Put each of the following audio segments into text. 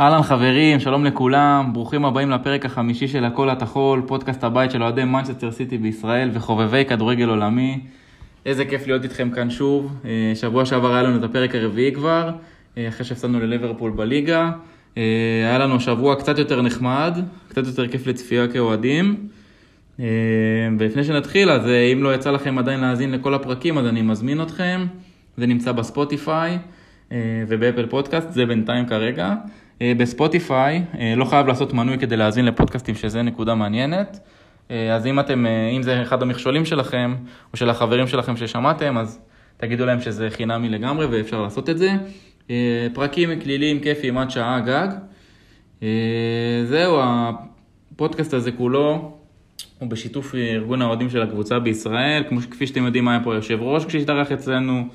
אהלן חברים, שלום לכולם, ברוכים הבאים לפרק החמישי של הכל התחול, פודקאסט הבית של אוהדי מנצ'סטר סיטי בישראל וחובבי כדורגל עולמי. איזה כיף להיות איתכם כאן שוב. אה, שבוע שעבר היה לנו את הפרק הרביעי כבר, אה, אחרי שהפסדנו לליברפול בליגה. אה, היה לנו שבוע קצת יותר נחמד, קצת יותר כיף לצפייה כאוהדים. ולפני שנתחיל, אז אם לא יצא לכם עדיין להאזין לכל הפרקים, אז אני מזמין אתכם. זה נמצא בספוטיפיי ובאפל פודקאסט, זה בינתיים כרגע. אה, בספוטיפיי, אה, לא חייב לעשות מנוי כדי להאזין לפודקאסטים, שזה נקודה מעניינת. אה, אז אם אתם, אם זה אחד המכשולים שלכם, או של החברים שלכם ששמעתם, אז תגידו להם שזה חינמי לגמרי ואפשר לעשות את זה. פרקים כליליים, כיפיים עד שעה גג. זהו, הפודקאסט הזה כולו הוא בשיתוף ארגון האוהדים של הקבוצה בישראל. כמו כפי שאתם יודעים, היה פה יושב ראש כשהתארח אצלנו,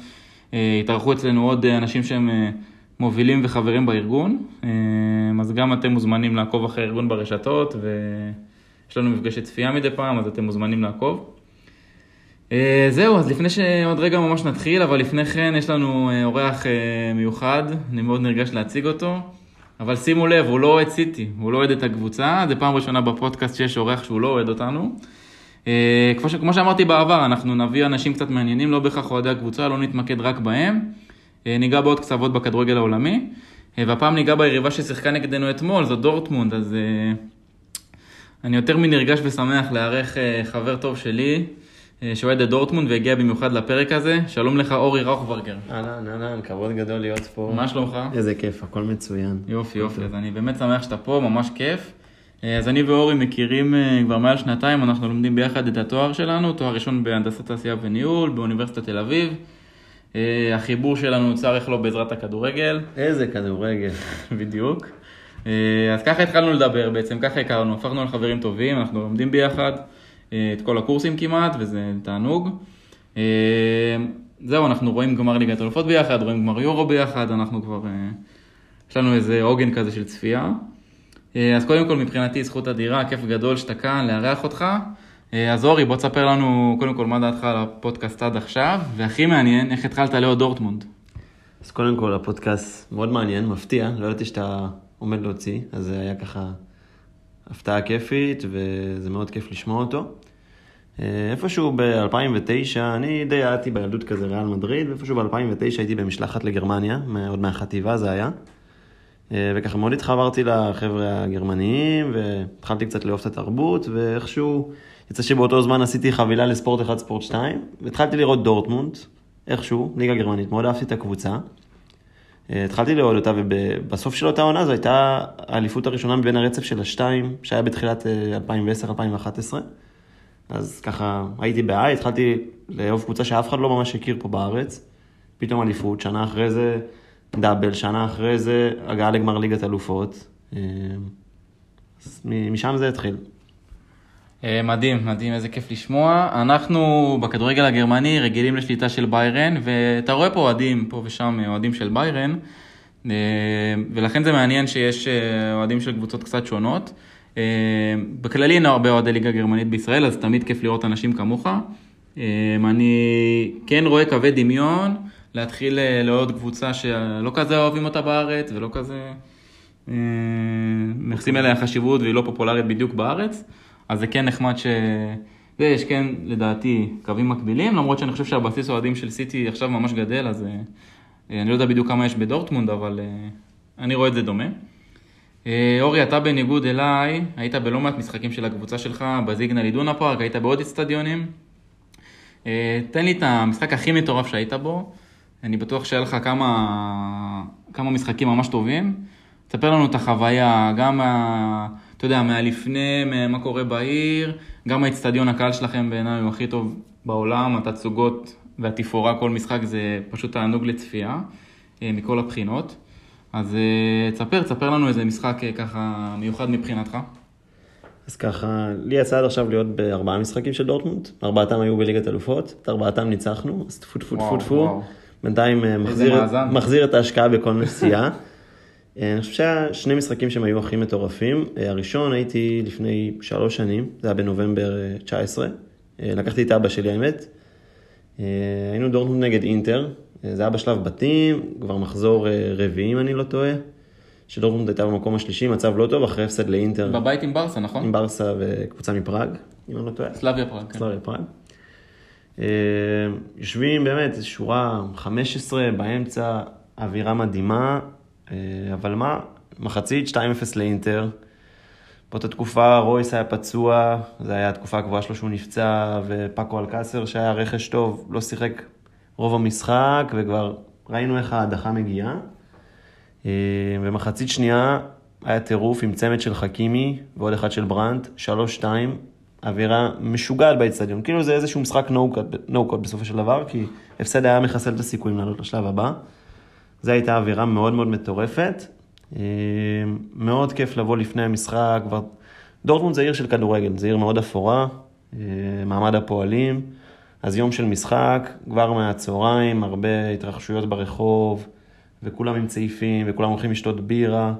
התארחו אצלנו עוד אנשים שהם... מובילים וחברים בארגון, אה, אז גם אתם מוזמנים לעקוב אחרי הארגון ברשתות, ויש לנו מפגשי צפייה מדי פעם, אז אתם מוזמנים לעקוב. אה, זהו, אז לפני שעוד רגע ממש נתחיל, אבל לפני כן יש לנו אה, אורח מיוחד, אני מאוד נרגש להציג אותו, אבל שימו לב, הוא לא אוהד סיטי, הוא לא אוהד את הקבוצה, זה פעם ראשונה בפודקאסט שיש אורח שהוא לא אוהד אותנו. כמו שאמרתי בעבר, אנחנו נביא אנשים קצת מעניינים, לא בהכרח אוהדי הקבוצה, לא נתמקד רק בהם. אה, ניגע בעוד קצוות בכדורגל העולמי, אה, והפעם ניגע ביריבה ששיחקה נגדנו אתמול, זו דורטמונד, אז אה, אני יותר מנרגש ושמח לארח חבר טוב שלי, שאוהד את דורטמונד והגיע במיוחד לפרק הזה. שלום לך, אורי ראוכברגר. אהלן, אהלן, כבוד גדול להיות פה. מה שלומך? איזה כיף, הכל מצוין. יופי, יופי, אז אני באמת שמח שאתה פה, ממש כיף. אז אני ואורי מכירים כבר מעל שנתיים, אנחנו לומדים ביחד את התואר שלנו, תואר ראשון בהנדסת תעשייה וניהול באוניברסיטת תל אביב. אה, החיבור שלנו נוצר איך לא בעזרת הכדורגל. איזה כדורגל. בדיוק. אה, אז ככה התחלנו לדבר בעצם, ככה הכרנו, הפכנו לחברים טובים, אנחנו לומדים ביחד אה, את כל הקורסים כמעט, וזה תענוג. זהו, אנחנו רואים גמר ליגת אלופות ביחד, רואים גמר יורו ביחד, אנחנו כבר, יש לנו איזה עוגן כזה של צפייה. אז קודם כל מבחינתי זכות אדירה, כיף גדול שאתה כאן, לארח אותך. אה, אז אורי, בוא תספר לנו קודם כל מה דעתך על הפודקאסט עד עכשיו, והכי מעניין, איך התחלת לאהוד דורטמונד. אז קודם כל, הפודקאסט מאוד מעניין, מפתיע, לא ידעתי שאתה עומד להוציא, אז זה היה ככה הפתעה כיפית, וזה מאוד כיף לשמוע אותו. אה, איפשהו ב-2009, אני די הייתי בילדות כזה ריאל מדריד, ואיפשהו ב-2009 הייתי במשלחת לגרמניה, עוד מהחטיבה זה היה. אה, וככה מאוד התחברתי לחבר'ה הגרמניים, והתחלתי קצת לאהוב את התרבות, ואיכשהו יצא שבאותו זמן עשיתי חבילה לספורט 1, ספורט 2, והתחלתי לראות דורטמונד, איכשהו, ליגה גרמנית, מאוד אהבתי את הקבוצה. אה, התחלתי לראות אותה, ובסוף של אותה עונה זו הייתה האליפות הראשונה מבין הרצף של השתיים, שהיה בתחילת 2010-2011. אה, אז ככה הייתי בעי, התחלתי לאהוב קבוצה שאף אחד לא ממש הכיר פה בארץ. פתאום אליפות, שנה אחרי זה דאבל, שנה אחרי זה הגעה לגמר ליגת אלופות. אה, אז משם זה התחיל. אה, מדהים, מדהים, איזה כיף לשמוע. אנחנו בכדורגל הגרמני רגילים לשליטה של ביירן, ואתה רואה פה אוהדים, פה ושם אוהדים של ביירן, אה, ולכן זה מעניין שיש אוהדים של קבוצות קצת שונות. בכללי אין הרבה אוהדי ליגה גרמנית בישראל, אז תמיד כיף לראות אנשים כמוך. אני כן רואה קווי דמיון. להתחיל אה, לעוד קבוצה שלא כזה אוהבים אותה בארץ ולא כזה אה, מייחסים אליה חשיבות והיא לא פופולרית בדיוק בארץ, אז זה כן נחמד ש... זה, יש כן, לדעתי, קווים מקבילים, למרות שאני חושב שהבסיס אוהדים של סיטי עכשיו ממש גדל, אז אה, אני לא יודע בדיוק כמה יש בדורטמונד, אבל אני רואה את זה דומה. אורי, אתה בניגוד אליי, היית בלא מעט משחקים של הקבוצה שלך, בזיגנל אידונה פארק, היית בעוד אצטדיונים. תן לי את המשחק הכי מטורף שהיית בו, אני בטוח שהיה לך כמה, כמה משחקים ממש טובים. תספר לנו את החוויה, גם אתה יודע, מהלפני, מה קורה בעיר, גם האצטדיון הקהל שלכם בעיניי הוא הכי טוב בעולם, התצוגות והתפאורה, כל משחק זה פשוט תענוג לצפייה, אה, מכל הבחינות. אז אה, תספר, תספר לנו איזה משחק אה, ככה מיוחד מבחינתך. אז ככה, לי יצא עד עכשיו להיות בארבעה משחקים של דורטמונד, ארבעתם היו בליגת אלופות, את ארבעתם ניצחנו, אז טפו טפו טפו טפו. בינתיים מחזיר, מחזיר את ההשקעה בכל נסיעה. אה, אני חושב שהיה שני משחקים שהם היו הכי מטורפים. אה, הראשון הייתי לפני שלוש שנים, זה היה בנובמבר 19. לקחתי את אבא שלי האמת. היינו דורטמונד נגד אינטר, זה היה בשלב בתים, כבר מחזור רביעי אם אני לא טועה. שדורטמונד הייתה במקום השלישי, מצב לא טוב, אחרי הפסד לאינטר בבית עם ברסה, נכון? עם ברסה וקבוצה מפראג, אם אני לא טועה. סלאביה פראג. כן. סלאביה פראג. אה, יושבים באמת, שורה 15 באמצע, אווירה מדהימה, אה, אבל מה, מחצית 2-0 לאינטר. באותה תקופה רויס היה פצוע, זו הייתה התקופה הקבועה שלו שהוא נפצע, ופאקו אלקאסר שהיה רכש טוב, לא שיחק רוב המשחק, וכבר ראינו איך ההדחה מגיעה. אה, ומחצית שנייה היה טירוף עם צמד של חכימי ועוד אחד של ברנט, 3-2, אווירה משוגעת באצטדיון. כאילו זה איזשהו משחק נו-קוד בסופו של דבר, כי הפסד היה מחסל את הסיכויים לעלות לשלב הבא. זו הייתה אווירה מאוד מאוד מטורפת. אה, מאוד כיף לבוא לפני המשחק. דורטמונד זה עיר של כדורגל, זה עיר מאוד אפורה, אה, מעמד הפועלים. אז יום של משחק, כבר מהצהריים, הרבה התרחשויות ברחוב, וכולם עם צעיפים, וכולם הולכים לשתות בירה.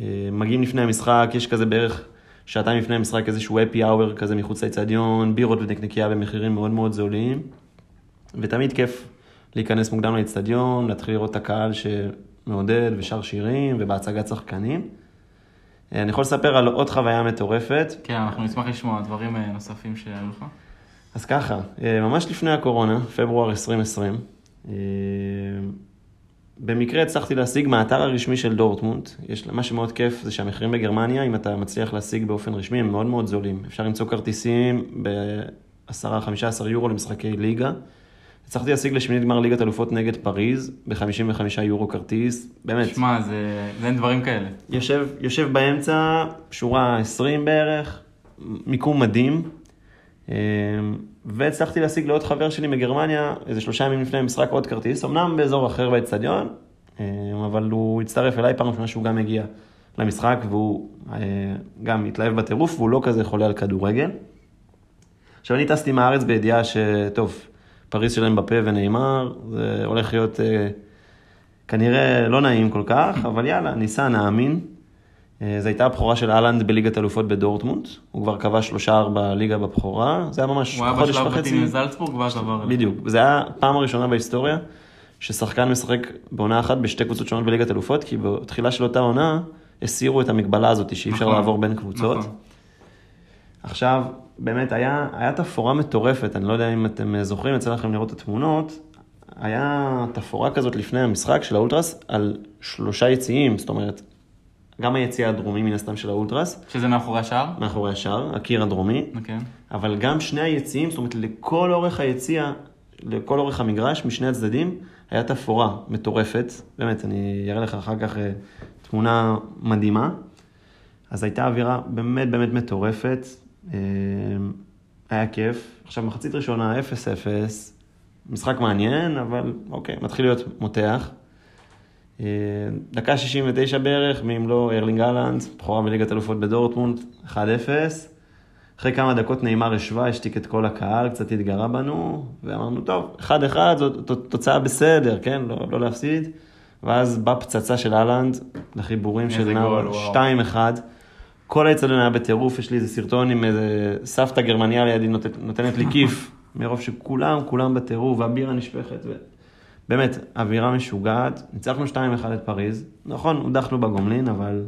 אה, מגיעים לפני המשחק, יש כזה בערך שעתיים לפני המשחק איזשהו אפי אאואר כזה מחוץ לאצטדיון, בירות ונקניקיה במחירים מאוד מאוד זולים. ותמיד כיף להיכנס מוקדם לאצטדיון, להתחיל לראות את הקהל שמעודד ושר שירים ובהצגת שחקנים. אה, אני יכול לספר על עוד חוויה מטורפת. כן, אנחנו נשמח לשמוע דברים אה, נוספים שהיו לך. אז ככה, אה, ממש לפני הקורונה, פברואר 2020, במקרה הצלחתי להשיג מהאתר הרשמי של דורטמונד. יש, מה שמאוד כיף זה שהמחירים בגרמניה, אם אתה מצליח להשיג באופן רשמי, הם מאוד מאוד זולים. אפשר למצוא כרטיסים ב-10-15 יורו למשחקי ליגה. הצלחתי להשיג לשמינית גמר ליגת אלופות נגד פריז, ב-55 יורו כרטיס, באמת. שמע, זה... אין דברים כאלה. יושב, יושב באמצע, שורה 20 בערך, מיקום מדהים. אמ, והצלחתי להשיג לעוד חבר שלי מגרמניה, איזה שלושה ימים לפני המשחק, עוד כרטיס, אמנם באזור אחר באצטדיון, אמ, אבל הוא הצטרף אליי פעם ראשונה שהוא גם הגיע למשחק, והוא אה, גם התלהב בטירוף, והוא לא כזה חולה על כדורגל. עכשיו, אני טסתי מהארץ בידיעה שטוב, פריז שלהם בפה ונאמר, זה הולך להיות אה, כנראה לא נעים כל כך, אבל יאללה, ניסע, נאמין. אה, זו הייתה הבכורה של אהלנד בליגת אלופות בדורטמונד, הוא כבר קבע שלושה ארבע ליגה בבכורה, זה היה ממש הוא היה חודש בשלב וחצי. בתים מזלצבורג ואז עבר אליו. בדיוק, זה היה הפעם הראשונה בהיסטוריה ששחקן משחק בעונה אחת בשתי קבוצות שונות בליגת אלופות, כי בתחילה של אותה עונה הסירו את המגבלה הזאת שאי אפשר נכון, לעבור בין קבוצות. נכון. עכשיו, באמת היה, היה תפאורה מטורפת, אני לא יודע אם אתם אה, זוכרים, יצא לכם לראות את התמונות, היה תפאורה כזאת לפני המשחק של האולטרס על שלושה יציאים, זאת אומרת, גם היציע הדרומי מן הסתם של האולטרס, שזה מאחורי השער? מאחורי השער, הקיר הדרומי, כן. אבל גם שני היציאים, זאת אומרת, לכל אורך היציע, לכל אורך המגרש, משני הצדדים, היה תפאורה מטורפת. באמת, אני אראה לך אחר כך אה, תמונה מדהימה. אז הייתה אווירה באמת באמת מטורפת. אה, היה כיף. עכשיו, מחצית ראשונה, 0-0, משחק מעניין, אבל אוקיי, מתחיל להיות מותח. אה, דקה 69 בערך, ואם לא, ארלינג אהלנד, בכורה בליגת אלופות בדורטמונד, 1-0. אחרי כמה דקות נעימר השווה, השתיק את כל הקהל, קצת התגרה בנו, ואמרנו, טוב, 1-1 זאת תוצאה בסדר, כן? לא, לא להפסיד. ואז באה פצצה של אהלנד, לחיבורים של וואו. 2-1. כל האצטדיון היה בטירוף, יש לי איזה סרטון עם איזה סבתא גרמניה לידי נותנת, נותנת לי כיף, מרוב שכולם, כולם בטירוף, והבירה נשפכת. ו... באמת, אווירה משוגעת. ניצחנו 2-1 את פריז. נכון, הודחנו בגומלין, אבל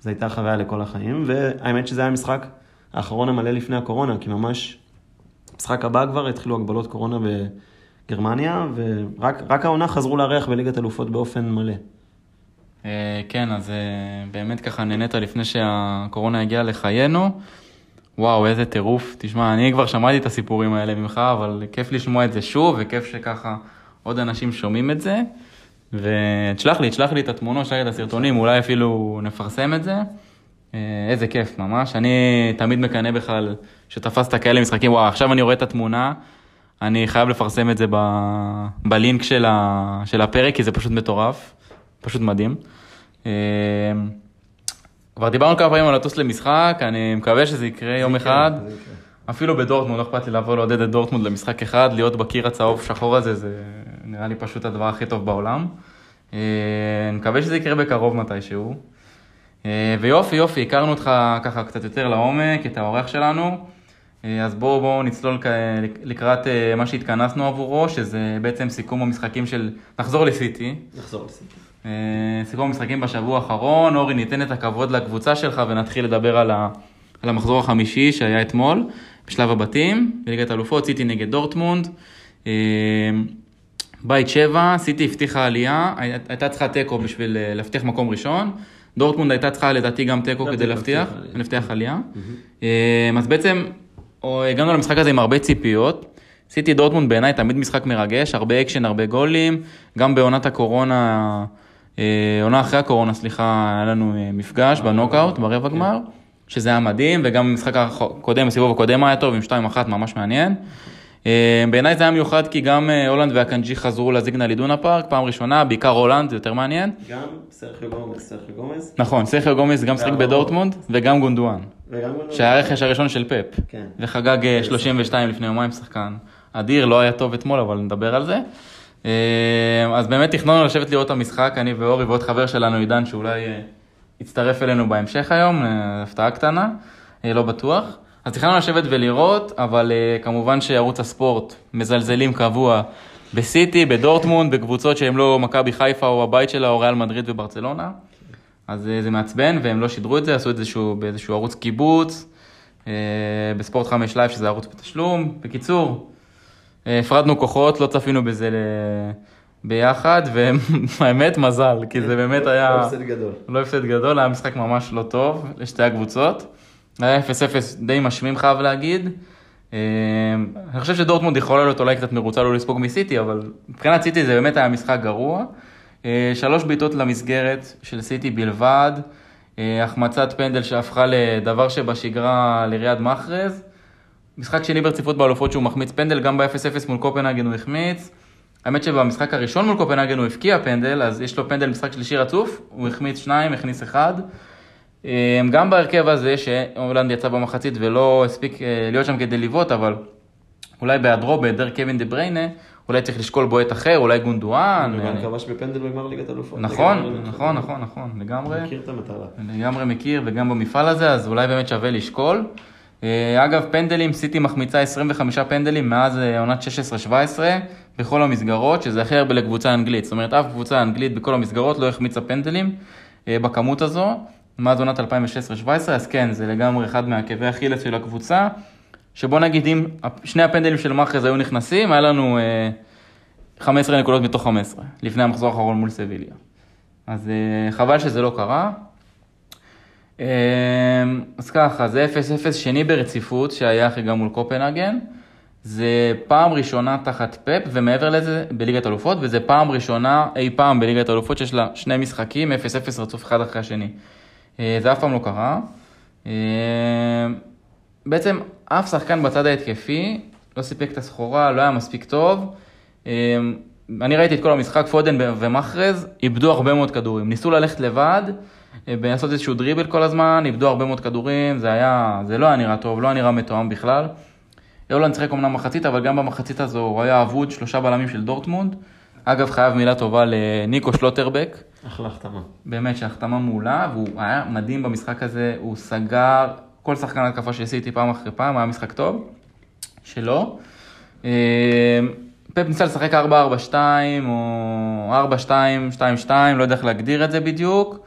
זו הייתה חוויה לכל החיים. והאמת שזה היה המשחק האחרון המלא לפני הקורונה, כי ממש, משחק הבא כבר התחילו הגבלות קורונה בגרמניה, ורק רק העונה חזרו לארח בליגת אלופות באופן מלא. אה, כן, אז אה, באמת ככה נהנית לפני שהקורונה הגיעה לחיינו. וואו, איזה טירוף. תשמע, אני כבר שמעתי את הסיפורים האלה ממך, אבל כיף לשמוע את זה שוב, וכיף שככה עוד אנשים שומעים את זה. ותשלח לי, תשלח לי את התמונות, תשלח לי את הסרטונים, אולי אפילו נפרסם את זה. אה, איזה כיף, ממש. אני תמיד מקנא בכלל שתפסת כאלה משחקים, וואו, עכשיו אני רואה את התמונה, אני חייב לפרסם את זה ב... בלינק של, ה... של הפרק, כי זה פשוט מטורף, פשוט מדהים. אה, כבר דיברנו כמה פעמים על לטוס למשחק, אני מקווה שזה יקרה יום אחד. אפילו בדורטמונד, לא אכפת לי לבוא לעודד את דורטמונד למשחק אחד, להיות בקיר הצהוב שחור הזה, זה נראה לי פשוט הדבר הכי טוב בעולם. אה, אני מקווה שזה יקרה בקרוב מתישהו. אה, ויופי, יופי, הכרנו אותך ככה קצת יותר לעומק, את האורח שלנו. אה, אז בואו בוא נצלול לקראת אה, מה שהתכנסנו עבורו, שזה בעצם סיכום המשחקים של... נחזור לסיטי. נחזור לסיטי. אה, סיכום המשחקים בשבוע האחרון. אורי, ניתן את הכבוד לקבוצה שלך ונתחיל לדבר על, ה... על המחזור החמישי שהיה אתמול, בשלב הבתים, בליגת האלופות, סיטי נגד דורטמונד. בית שבע, סיטי הבטיחה עלייה, הי- הייתה צריכה תיקו בשביל להבטיח מקום ראשון. דורטמונד הייתה צריכה לדעתי גם תיקו כדי להבטיח, עלייה. אז בעצם הגענו למשחק הזה עם הרבה ציפיות. סיטי דורטמונד בעיניי תמיד משחק מרגש, הרבה אקשן, הרבה גולים. גם בעונת הקורונה, אה, עונה אחרי הקורונה, סליחה, היה לנו אה, מפגש בנוקאוט, ברבע גמר, שזה היה מדהים, וגם במשחק הקודם, בסיבוב הקודם היה טוב, עם 2-1, ממש מעניין. אה, בעיניי זה היה מיוחד כי גם אה, הולנד ואקנג'י חזרו לסיגנל אידונה פארק, פעם ראשונה, בעיקר הולנד, זה יותר מעניין. גם סרחיו גומז, סרחיו גומז. נכון, סרחיו גומז גם שיחק בדורטמונד, וגם גונדואן. גונדואן. שהיה הרכש הראשון של פפ. כן. וחגג אה, 32 לפני יומיים שחקן. אדיר, לא היה טוב אתמול, אבל נדבר על זה. אה, אז באמת תכננו לשבת לראות את המשחק, אני ואורי ועוד חבר שלנו, עידן, שאולי אה, יצטרף אלינו בהמשך היום, אה, הפתעה קטנה, אה, לא בטוח. אז תכננו לשבת ולראות, אבל אה, כמובן שערוץ הספורט מזלזלים קבוע בסיטי, בדורטמונד, בקבוצות שהן לא מכבי חיפה או הבית שלה או ריאל מדריד וברצלונה. אז אה, זה מעצבן, והם לא שידרו את זה, עשו את זה באיזשהו ערוץ קיבוץ, אה, בספורט 5 לייב, שזה ערוץ בתשלום. בקיצור, אה, הפרדנו כוחות, לא צפינו בזה ל... ביחד, והאמת מזל, כי זה באמת היה... לא הפסד גדול. לא הפסד גדול, היה משחק ממש לא טוב לשתי הקבוצות. היה 0-0 די משמים חייב להגיד. אני חושב שדורטמונד יכולה להיות אולי קצת מרוצה לא לספוג מסיטי, אבל מבחינת סיטי זה באמת היה משחק גרוע. אה, שלוש בעיטות למסגרת של סיטי בלבד, אה, החמצת פנדל שהפכה לדבר שבשגרה לריאד מחרז. משחק שני ברציפות באלופות שהוא מחמיץ פנדל, גם ב-0-0 מול קופנהגן הוא החמיץ. האמת שבמשחק הראשון מול קופנהגן הוא הבקיע פנדל, אז יש לו פנדל משחק שלישי רצוף, הוא החמיץ שניים, הכניס אחד. אה, גם בהרכב הזה, שהולנד יצא במחצית ולא הספיק להיות שם כדי לבעוט, אבל אולי בהיעדרו, בהיעדר קווין דה בריינה, אולי צריך לשקול בועט אחר, אולי גונדואן. הוא גם אה, כבש בפנדל בגמר ליגת אלופות. נכון, לגמרי. נכון, נכון, נכון, לגמרי. מכיר את המטרה. לגמרי מכיר, וגם במפעל הזה, אז אולי באמת שווה לשקול. אה, אגב, פנדלים, סיטי מחמיצה 25 פנדלים מאז אה, עונת 16-17 בכל המסגרות, שזה הכי הרבה לקבוצה אנגלית. זאת אומרת, אף קבוצה אנגלית בכל המסגרות לא החמיצה פנדלים בכמות הזו, מאז עונת 2016-2017, אז כן, זה לגמרי אחד מעקבי אכילס של הקבוצה, שבוא נגיד אם שני הפנדלים של מאחז היו נכנסים, היה לנו אה, 15 נקודות מתוך 15, לפני המחזור האחרון מול סביליה. אז אה, חבל שזה לא קרה. אמ, אז ככה, זה 0-0 שני ברציפות שהיה אחרי גם מול קופנהגן. זה פעם ראשונה תחת פפ, ומעבר לזה בליגת אלופות, וזה פעם ראשונה אי פעם בליגת אלופות שיש לה שני משחקים, 0-0 רצוף אחד אחרי השני. אה, זה אף פעם לא קרה. בעצם אף שחקן בצד ההתקפי לא סיפק את הסחורה, לא היה מספיק טוב. אמ, אני ראיתי את כל המשחק, פודן ומחרז איבדו הרבה מאוד כדורים. ניסו ללכת לבד, אה, לעשות איזשהו דריבל כל הזמן, איבדו הרבה מאוד כדורים, זה היה, זה לא היה נראה טוב, לא היה נראה מתואם בכלל. הולנד שיחק אמנם מחצית, אבל גם במחצית הזו הוא היה אבוד, שלושה בלמים של דורטמונד. אגב, חייב מילה טובה לניקו שלוטרבק, אחלה החתמה. באמת שהחתמה מעולה, והוא היה מדהים במשחק הזה, הוא סגר כל שחקן התקפה של סיטי פעם אחרי פעם, היה משחק טוב, שלו. אה, פפ ניסה לשחק 4-4-2 או 4-2-2-2, לא יודע איך להגדיר את זה בדיוק.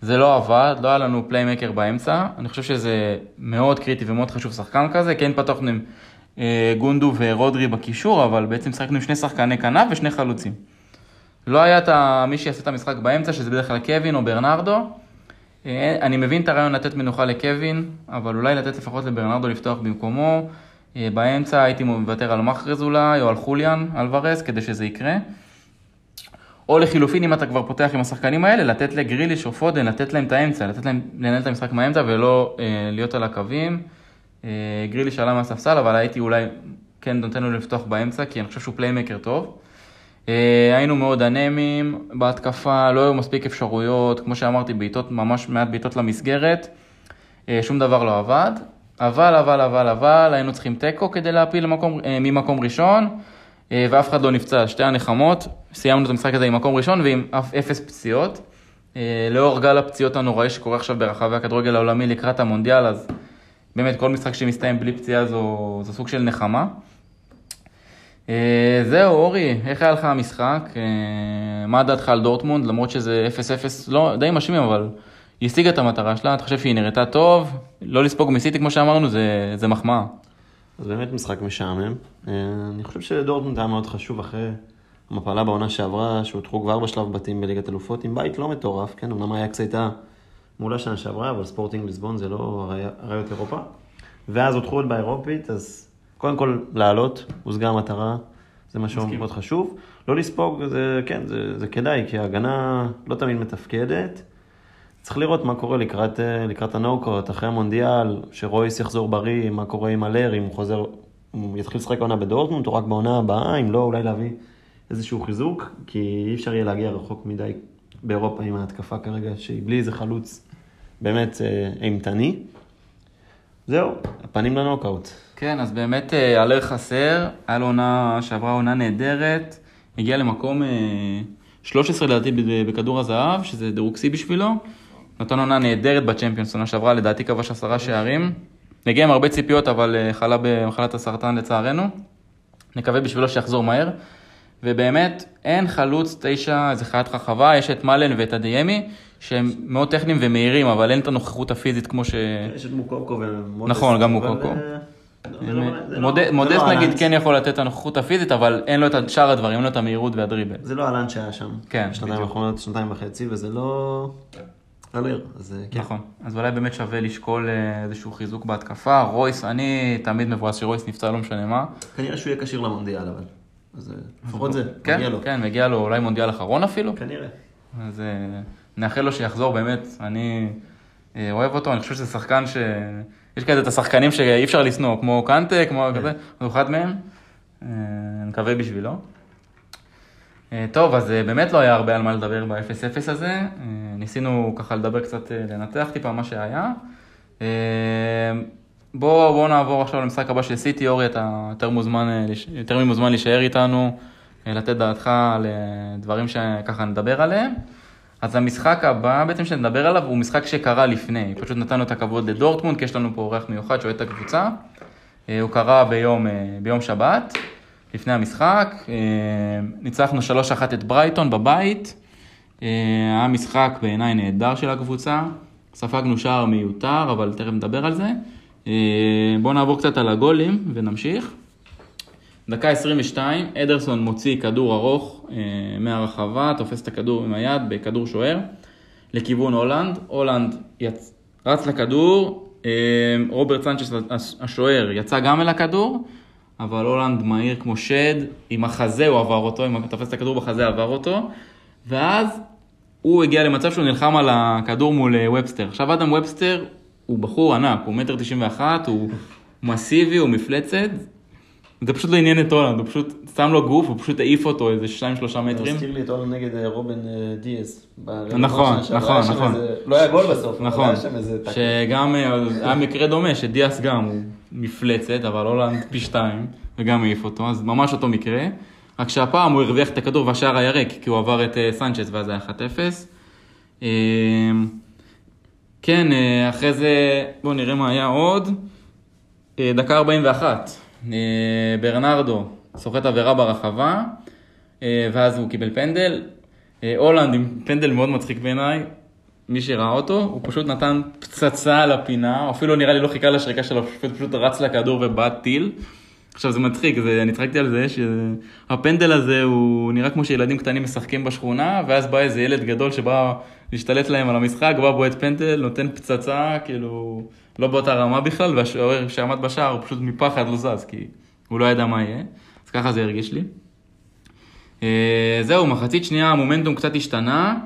זה לא עבד, לא היה לנו playmaker באמצע. אני חושב שזה מאוד קריטי ומאוד חשוב שחקן כזה. כן פתחנו עם אה, גונדו ורודרי בקישור, אבל בעצם שחקנו עם שני שחקני כנף ושני חלוצים. לא היה את. מי שיעשה את המשחק באמצע, שזה בדרך כלל קווין או ברנרדו. אה, אני מבין את הרעיון לתת מנוחה לקווין, אבל אולי לתת לפחות לברנרדו לפתוח במקומו. אה, באמצע הייתי מוותר על מחרז אולי, או על חוליאן אלוורז, כדי שזה יקרה. או לחילופין, אם אתה כבר פותח עם השחקנים האלה, לתת לגריליש או פודן, לתת להם את האמצע, לתת להם לנהל את המשחק מהאמצע ולא אה, להיות על הקווים. אה, גריליש עלה מהספסל, אבל הייתי אולי כן נותן לו לפתוח באמצע, כי אני חושב שהוא פליימקר טוב. אה, היינו מאוד אנמיים בהתקפה, לא היו מספיק אפשרויות, כמו שאמרתי, בעיטות, ממש מעט בעיטות למסגרת, אה, שום דבר לא עבד. אבל, אבל, אבל, אבל, היינו צריכים תיקו כדי להפיל למקום, אה, ממקום ראשון, ואף אחד לא נפצע, שתי הנחמות, סיימנו את המשחק הזה עם מקום ראשון ועם אף אפס פציעות. לאור גל הפציעות הנוראי שקורה עכשיו ברחבי הכדורגל העולמי לקראת המונדיאל, אז באמת, כל משחק שמסתיים בלי פציעה זו, זו סוג של נחמה. אה, זהו, אורי, איך היה לך המשחק? אה, מה דעתך על דורטמונד? למרות שזה 0-0, לא, די משמים, אבל היא השיגה את המטרה שלה, אתה חושב שהיא נראתה טוב? לא לספוג מסיטי, כמו שאמרנו, זה, זה מחמאה. אז באמת משחק משעמם. אה, אני חושב שדורטמונד היה מאוד חשוב אחרי המפלה בעונה שעברה, שהותחו כבר בשלב בתים בליגת אלופות, עם בית לא מטורף, כן, אמנם אייקס הייתה מעולה שנה שעברה, אבל ספורטינג ליסבון זה לא אריות אירופה. ואז הותחו עוד באירופית, אז קודם כל לעלות, הושגה המטרה, זה משהו מאוד חשוב. לא לספוג, זה כן, זה, זה כדאי, כי ההגנה לא תמיד מתפקדת. צריך לראות מה קורה לקראת, אה, לקראת הנוקות, אחרי המונדיאל, שרויס יחזור בריא, מה קורה עם אלר, אם הוא חוזר, אם הוא יתחיל לשחק עונה בדורטמונד, או רק בעונה הבאה, אם לא, אולי להביא איזשהו חיזוק, כי אי אפשר יהיה להגיע רחוק מדי באירופה עם ההתקפה כרגע, שהיא בלי איזה חלוץ באמת אה, אימתני. זהו, הפנים לנוקאוט. כן, אז באמת אה, אלר חסר, היה לו עונה שעברה עונה נהדרת, הגיע למקום 13 לדעתי בכדור הזהב, שזה דירוג שיא בשבילו. נתן עונה נהדרת בצ'מפיונס, עונה שעברה, לדעתי כבש עשרה שערים. הגיע עם הרבה ציפיות, אבל אה, חלה במחלת הסרטן לצערנו. נקווה בשבילו שיחזור מהר. ובאמת, אין חלוץ תשע, איזה חיית חכבה, יש את מלן ואת אדיאמי, שהם מאוד טכניים ומהירים, אבל אין את הנוכחות הפיזית כמו ש... יש את מוקוקו ומודס. נכון, גם מוקוקו. מודס נגיד כן יכול לתת את הנוכחות הפיזית, אבל אין לו את שאר הדברים, אין לו את המהירות והדריבל. זה לא הלן שהיה שם. כן, שנתיים האחרונות, שנתיים וחצי, וזה לא... אלר, אז כן. נכון, אז אולי באמת שווה לשקול אה, איזשהו חיזוק בהתקפה. רויס, אני תמיד מבואס שרויס נפצע, לא משנה מה. כנראה שהוא יהיה כשיר למונדיאל, אבל. אז לפחות זה, כן, מגיע לו. כן, מגיע לו אולי מונדיאל אחרון אפילו. כנראה. אז אה, נאחל לו שיחזור, באמת, אני אה, אוהב אותו, אני חושב שזה שחקן ש... יש כזה את השחקנים שאי אפשר לשנוא, כמו קנטה, כמו כזה, הוא אחד מהם. אני מקווה בשבילו. טוב, אז באמת לא היה הרבה על מה לדבר ב-0-0 הזה. ניסינו ככה לדבר קצת, לנתח טיפה מה שהיה. בואו בוא נעבור עכשיו למשחק הבא של סיטי, אורי, אתה יותר מוזמן, יותר ממוזמן להישאר איתנו, לתת דעתך על דברים שככה נדבר עליהם. אז המשחק הבא בעצם שנדבר עליו הוא משחק שקרה לפני, פשוט נתנו את הכבוד לדורטמונד, כי יש לנו פה אורח מיוחד שאוהד את הקבוצה. הוא קרה ביום, ביום שבת, לפני המשחק, ניצחנו 3-1 את ברייטון בבית. היה משחק בעיניי נהדר של הקבוצה, ספגנו שער מיותר, אבל תכף נדבר על זה. בואו נעבור קצת על הגולים ונמשיך. דקה 22, אדרסון מוציא כדור ארוך מהרחבה, תופס את הכדור עם היד בכדור שוער, לכיוון הולנד. הולנד יצ... רץ לכדור, רוברט סנצ'ס השוער יצא גם אל הכדור, אבל הולנד מהיר כמו שד, עם החזה הוא עבר אותו, אם תופס את הכדור בחזה עבר אותו, ואז הוא הגיע למצב שהוא נלחם על הכדור מול ובסטר. עכשיו אדם ובסטר הוא בחור ענק, הוא מטר תשעים ואחת, הוא מסיבי, הוא מפלצת. זה פשוט לא עניין את הולנד, הוא פשוט שם לו גוף, הוא פשוט העיף אותו איזה 2-3 מטרים. מזכיר לי את הולנד נגד רובן דיאז. נכון, נכון, נכון. לא היה גול בסוף, נכון. שגם היה מקרה דומה, שדיאס גם הוא מפלצת, אבל הולנד פי שתיים, וגם העיף אותו, אז ממש אותו מקרה. רק שהפעם הוא הרוויח את הכדור והשער היה ריק, כי הוא עבר את סנצ'ס ואז היה 1-0. כן, אחרי זה, בואו נראה מה היה עוד. דקה 41, ברנרדו סוחט עבירה ברחבה, ואז הוא קיבל פנדל. הולנד עם פנדל מאוד מצחיק בעיניי, מי שראה אותו, הוא פשוט נתן פצצה על הפינה, אפילו נראה לי לא חיכה לשריקה שלו, פשוט, פשוט רץ לכדור ובעט טיל. עכשיו זה מצחיק, זה, אני צחקתי על זה שהפנדל הזה הוא נראה כמו שילדים קטנים משחקים בשכונה, ואז בא איזה ילד גדול שבא להשתלט להם על המשחק, בא בועט פנדל, נותן פצצה, כאילו, לא באותה רמה בכלל, והשוער שעמד בשער הוא פשוט מפחד לא זז, כי הוא לא ידע מה יהיה, אז ככה זה הרגיש לי. זהו, מחצית שנייה המומנטום קצת השתנה.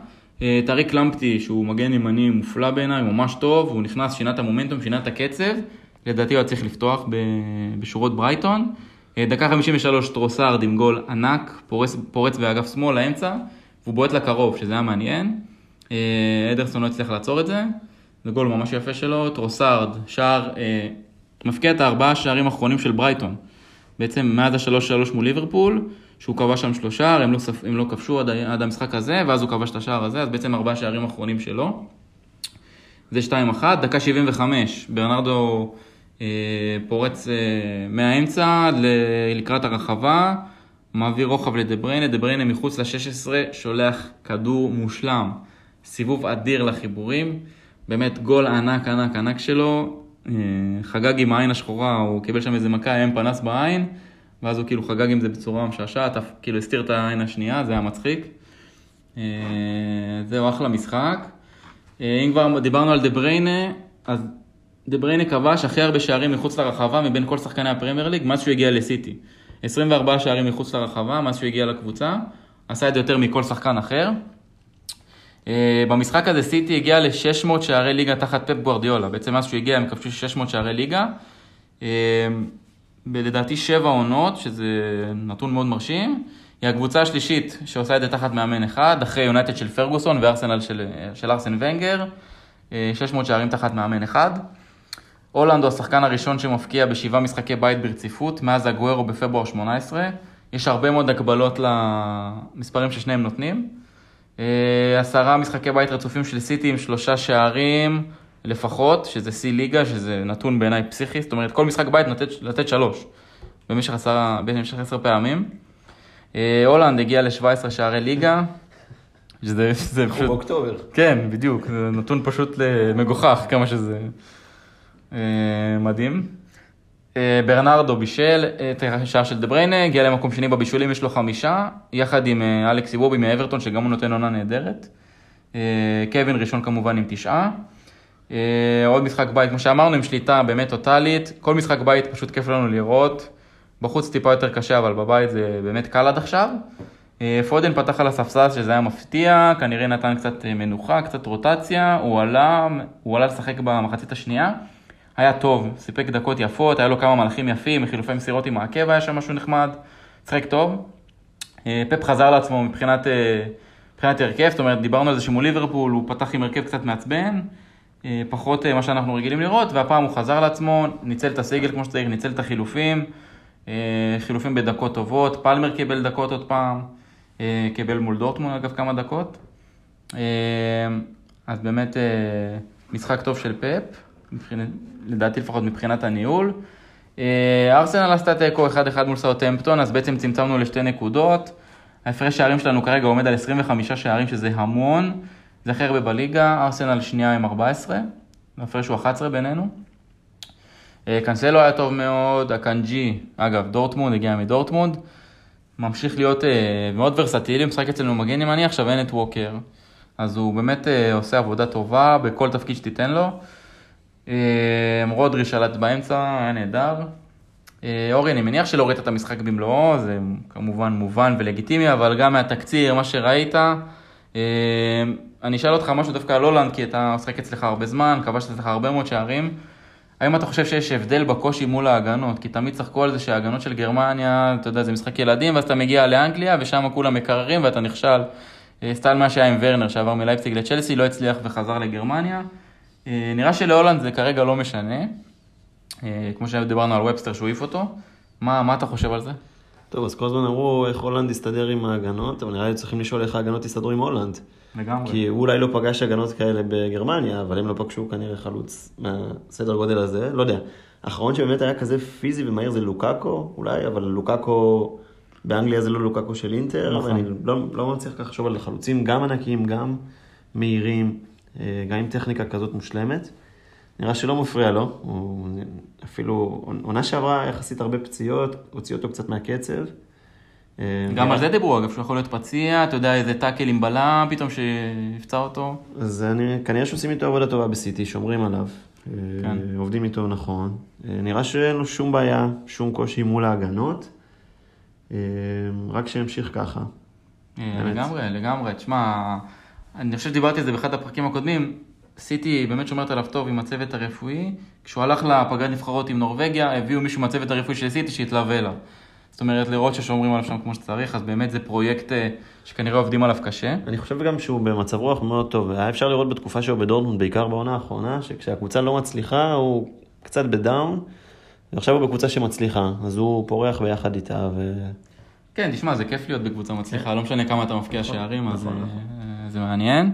טאריק למפטי, שהוא מגן ימני מופלא בעיניי, ממש טוב, הוא נכנס, שינה את המומנטום, שינה את הקצב. לדעתי הוא היה צריך לפתוח בשורות ברייטון. דקה 53 טרוסארד עם גול ענק, פורץ, פורץ באגף שמאל לאמצע, והוא בועט לקרוב, שזה היה מעניין. אדרסון לא הצליח לעצור את זה, זה גול ממש יפה שלו. טרוסארד, שער, מבקיע את הארבעה שערים האחרונים של ברייטון. בעצם מאז השלוש שלוש מול ליברפול, שהוא כבש שם שלושה, הם לא, הם לא כבשו עד, עד המשחק הזה, ואז הוא כבש את השער הזה, אז בעצם ארבעה שערים אחרונים שלו. זה 2-1, דקה 75, ברנרדו אה, פורץ אה, מהאמצע ל- לקראת הרחבה, מעביר רוחב לדבריינה, דבריינה מחוץ ל-16, שולח כדור מושלם, סיבוב אדיר לחיבורים, באמת גול ענק ענק ענק שלו, אה, חגג עם העין השחורה, הוא קיבל שם איזה מכה, היה עם פנס בעין, ואז הוא כאילו חגג עם זה בצורה משעשעת, כאילו הסתיר את העין השנייה, זה היה מצחיק. אה, זהו, אחלה משחק. אה, אם כבר דיברנו על דה בריינה, אז דה בריינה כבש הכי הרבה שערים מחוץ לרחבה מבין כל שחקני הפרמייר ליג מאז שהוא הגיע לסיטי. 24 שערים מחוץ לרחבה מאז שהוא הגיע לקבוצה, עשה את זה יותר מכל שחקן אחר. אה, במשחק הזה סיטי הגיע ל-600 שערי ליגה תחת פפ גוארדיולה, בעצם מאז שהוא הגיע הם כבשו 600 שערי ליגה. אה, לדעתי שבע עונות, שזה נתון מאוד מרשים. היא הקבוצה השלישית שעושה את זה תחת מאמן אחד, אחרי יונייטד של פרגוסון וארסנל של, של ארסן ונגר, אה, 600 שערים תחת מאמן אחד. הולנד הוא השחקן הראשון שמפקיע בשבעה משחקי בית ברציפות, מאז הגוארו בפברואר 18. יש הרבה מאוד הגבלות למספרים ששניהם נותנים. אה, עשרה משחקי בית רצופים של סיטי עם שלושה שערים לפחות, שזה שיא ליגה, שזה נתון בעיניי פסיכי, זאת אומרת כל משחק בית לתת, לתת שלוש במשך עשרה, במשך עשר פעמים. אה, הולנד הגיע ל-17 שערי ליגה, שזה, שזה פשוט... באוקטובר. כן, בדיוק, זה נתון פשוט מגוחך, כמה שזה אה, מדהים. אה, ברנרדו בישל את השער של דה בריינה, הגיע למקום שני בבישולים, יש לו חמישה, יחד עם אה, אלכס איבובי מאברטון, שגם הוא נותן עונה נהדרת. אה, קווין ראשון כמובן עם תשעה. אה, עוד משחק בית, כמו שאמרנו, עם שליטה באמת טוטאלית. כל משחק בית פשוט כיף לנו לראות. בחוץ טיפה יותר קשה, אבל בבית זה באמת קל עד עכשיו. אה, פודן פתח על הספסל שזה היה מפתיע, כנראה נתן קצת אה, מנוחה, קצת רוטציה, הוא עלה, הוא עלה לשחק במחצית השנייה. היה טוב, סיפק דקות יפות, היה לו כמה מהלכים יפים, חילופי מסירות עם העקב היה שם משהו נחמד, שיחק טוב. אה, פפ חזר לעצמו מבחינת, אה, מבחינת הרכב, זאת אומרת, דיברנו על זה שמול ליברפול הוא פתח עם הרכב קצת מעצבן, אה, פחות מה שאנחנו רגילים לראות, והפעם הוא חזר לעצמו, ניצל את הסגל כמו שצריך, ניצל את החילופים, חילופים בדקות טובות, פלמר קיבל דקות עוד פעם, קיבל מול דורטמון אגב כמה דקות. אז באמת משחק טוב של פפ, מבחינת, לדעתי לפחות מבחינת הניהול. אה, ארסנל עשתה תיקו 1-1 מול סאוטהמפטון, אז בעצם צמצמנו לשתי נקודות. ההפרש שערים שלנו כרגע עומד על 25 שערים, שזה המון. זה הכי הרבה בליגה, ארסנל שנייה עם 14, ההפרש הוא 11 בינינו. אה, קאנסלו היה טוב מאוד, אקנג'י, אגב, דורטמונד, הגיע מדורטמונד. ממשיך להיות אה, מאוד ורסטילי, משחק אצלנו מגן ימני, עכשיו אין את ווקר. אז הוא באמת עושה עבודה טובה בכל תפקיד שתיתן לו. אה, רודרי שלט באמצע, היה נהדר. אה, אורי, אני מניח שלא ראית את המשחק במלואו, זה כמובן מובן ולגיטימי, אבל גם מהתקציר, מה שראית, אה, אני אשאל אותך משהו דווקא על הולנד, כי הוא שיחק אצלך הרבה זמן, כבש אצלך הרבה מאוד שערים. האם אתה חושב שיש הבדל בקושי מול ההגנות? כי תמיד צחקו על זה שההגנות של גרמניה, אתה יודע, זה משחק ילדים, ואז אתה מגיע לאנגליה, ושם כולם מקררים ואתה נכשל. אה, סטייל מה שהיה עם ורנר, שעבר מלייפציג לצ'לסי, לא הצליח וחזר לגרמניה. אה, נראה שלהולנד זה כרגע לא משנה. אה, כמו שדיברנו על ובסטר שהוא העיף אותו. מה, מה אתה חושב על זה? טוב, אז כל הזמן אמרו איך הולנד יסתדר עם ההגנות, אבל נראה לי צריכים לשאול איך ההגנות יסתדרו עם הולנד. לגמרי. כי הוא אולי לא פגש הגנות כאלה בגרמניה, אבל הם לא פגשו כנראה חלוץ מהסדר גודל הזה, לא יודע. האחרון שבאמת היה כזה פיזי ומהיר זה לוקאקו, אולי, אבל לוקאקו באנגליה זה לא לוקאקו של אינטר, נכון. ואני לא, לא מצליח ככה לחשוב על חלוצים גם ענקיים, גם מהירים, גם עם טכניקה כזאת מושלמת. נראה שלא מפריע לו, הוא אפילו, עונה שעברה יחסית הרבה פציעות, הוציא אותו קצת מהקצב. אה, גם על זה דיברו, אגב, שהוא יכול להיות פציע, אתה יודע, איזה טאקל עם בלם פתאום שיפצע אותו. אז אני, כנראה שעושים איתו עבודה טובה בסיטי, שומרים עליו. כן. כן. עובדים איתו נכון. אה, נראה שאין לו שום בעיה, שום קושי מול ההגנות. אה, רק שימשיך ככה. אה. לגמרי, לגמרי. תשמע, אני חושב שדיברתי על זה באחד הפרקים הקודמים. סיטי באמת שומרת עליו טוב עם הצוות הרפואי. כשהוא הלך לפגרת נבחרות עם נורבגיה, הביאו מישהו מהצוות הרפואי של סיטי שהתלווה אליו. זאת אומרת, לראות ששומרים עליו שם כמו שצריך, אז באמת זה פרויקט אה, שכנראה עובדים עליו קשה. אני חושב גם שהוא במצב רוח מאוד טוב. היה אפשר לראות בתקופה שהוא בדורטמונד, בעיקר בעונה האחרונה, שכשהקבוצה לא מצליחה, הוא קצת ב down, ועכשיו הוא בקבוצה שמצליחה, אז הוא פורח ביחד איתה, ו... כן, תשמע, זה כיף להיות בקבוצה מצליחה, לא משנה כמה אתה מבקיע שערים, אז זה מעניין.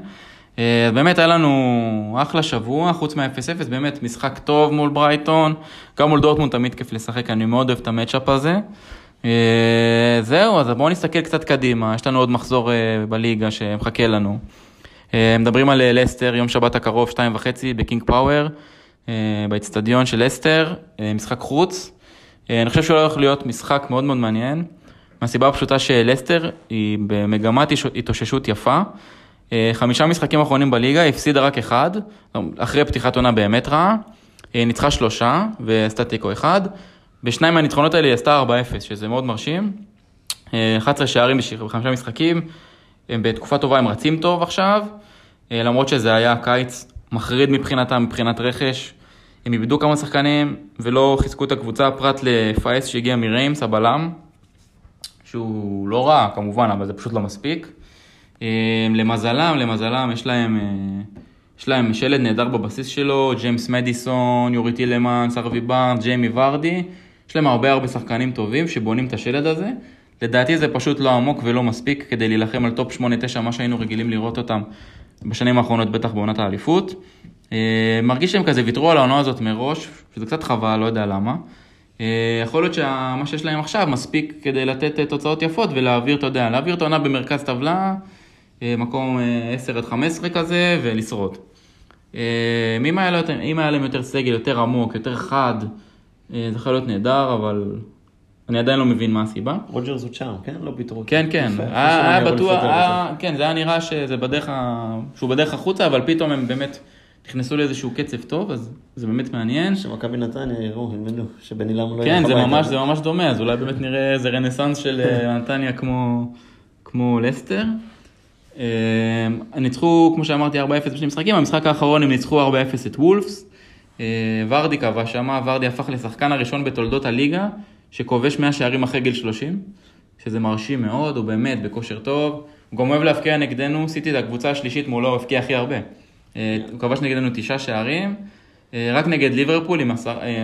אה, באמת היה לנו אחלה שבוע, חוץ מה-0-0, באמת משחק טוב מול ברייטון, גם מול דורטמונד תמיד כיף לשחק, אני מאוד אוהב את ה matchup הזה. אה, זהו, אז בואו נסתכל קצת קדימה, יש לנו עוד מחזור אה, בליגה שמחכה לנו. מדברים על לסטר, יום שבת הקרוב, שתיים וחצי, בקינג פאוור, באצטדיון של לסטר, משחק חוץ. אני חושב שהוא הולך להיות משחק מאוד מאוד מעניין, מהסיבה הפשוטה שלסטר היא במגמת התאוששות יפה. אה, חמישה משחקים אחרונים בליגה, הפסידה רק אחד, אחרי פתיחת עונה באמת רעה, אה, ניצחה שלושה ועשתה תיקו אחד. בשניים מהניצחונות האלה היא עשתה 4-0, שזה מאוד מרשים. 11 אה, שערים בחמישה משחקים, הם בתקופה טובה, הם רצים טוב עכשיו, למרות שזה היה קיץ מחריד מבחינתם, מבחינת רכש. הם איבדו כמה שחקנים ולא חיזקו את הקבוצה, פרט לפאס שהגיע מריימס, הבלם, שהוא לא רע כמובן, אבל זה פשוט לא מספיק. אמ, למזלם, למזלם, יש להם, אה, יש להם שלד נהדר בבסיס שלו, ג'יימס מדיסון, יורי טילמנס, ארווי בארנס, ג'יימי ורדי, יש להם הרבה הרבה שחקנים טובים שבונים את השלד הזה. לדעתי זה פשוט לא עמוק ולא מספיק כדי להילחם על טופ 8-9, מה שהיינו רגילים לראות אותם בשנים האחרונות, בטח בעונת האליפות. אה, מרגיש שהם כזה ויתרו על העונה הזאת מראש, שזה קצת חבל, לא יודע למה. אה, יכול להיות שמה שיש להם עכשיו מספיק כדי לתת תוצאות יפות ולהעביר, אתה יודע, להעביר את העונה במרכז טבלה. אה, מקום 10 אה, עד 15 כזה, ולשרוד. אה, אם היה, יותר, אם היה להם יותר סגל, יותר עמוק, יותר חד, זה יכול להיות נהדר, אבל אני עדיין לא מבין מה הסיבה. רוג'רס הוא שם, כן? לא פיתרו אותו. כן, כן. היה, היה בטוח, היה, כן, זה היה נראה שזה בדרך, שהוא בדרך החוצה, אבל פתאום הם באמת נכנסו לאיזשהו קצב טוב, אז זה באמת מעניין. שמכבי נתניה יראו, ילמדו, שבן אילם לא כן, זה ממש, זה ממש דומה, אז אולי באמת נראה איזה רנסאנס של נתניה כמו, כמו לסטר. הם אה, ניצחו, כמו שאמרתי, 4-0 בשני משחקים, במשחק האחרון הם ניצחו 4-0 את וולפס. אה, ורדי קבע שמה, ורדי הפך לשחקן הראשון בתולדות הליגה, שכובש 100 שערים אחרי גיל 30, שזה מרשים מאוד, הוא באמת בכושר טוב. הוא גם אוהב להפקיע נגדנו, עשיתי את הקבוצה השלישית מולו, הוא הפקיע הכי הרבה. אה, הוא כבש נגדנו תשעה שערים, רק נגד ליברפול עם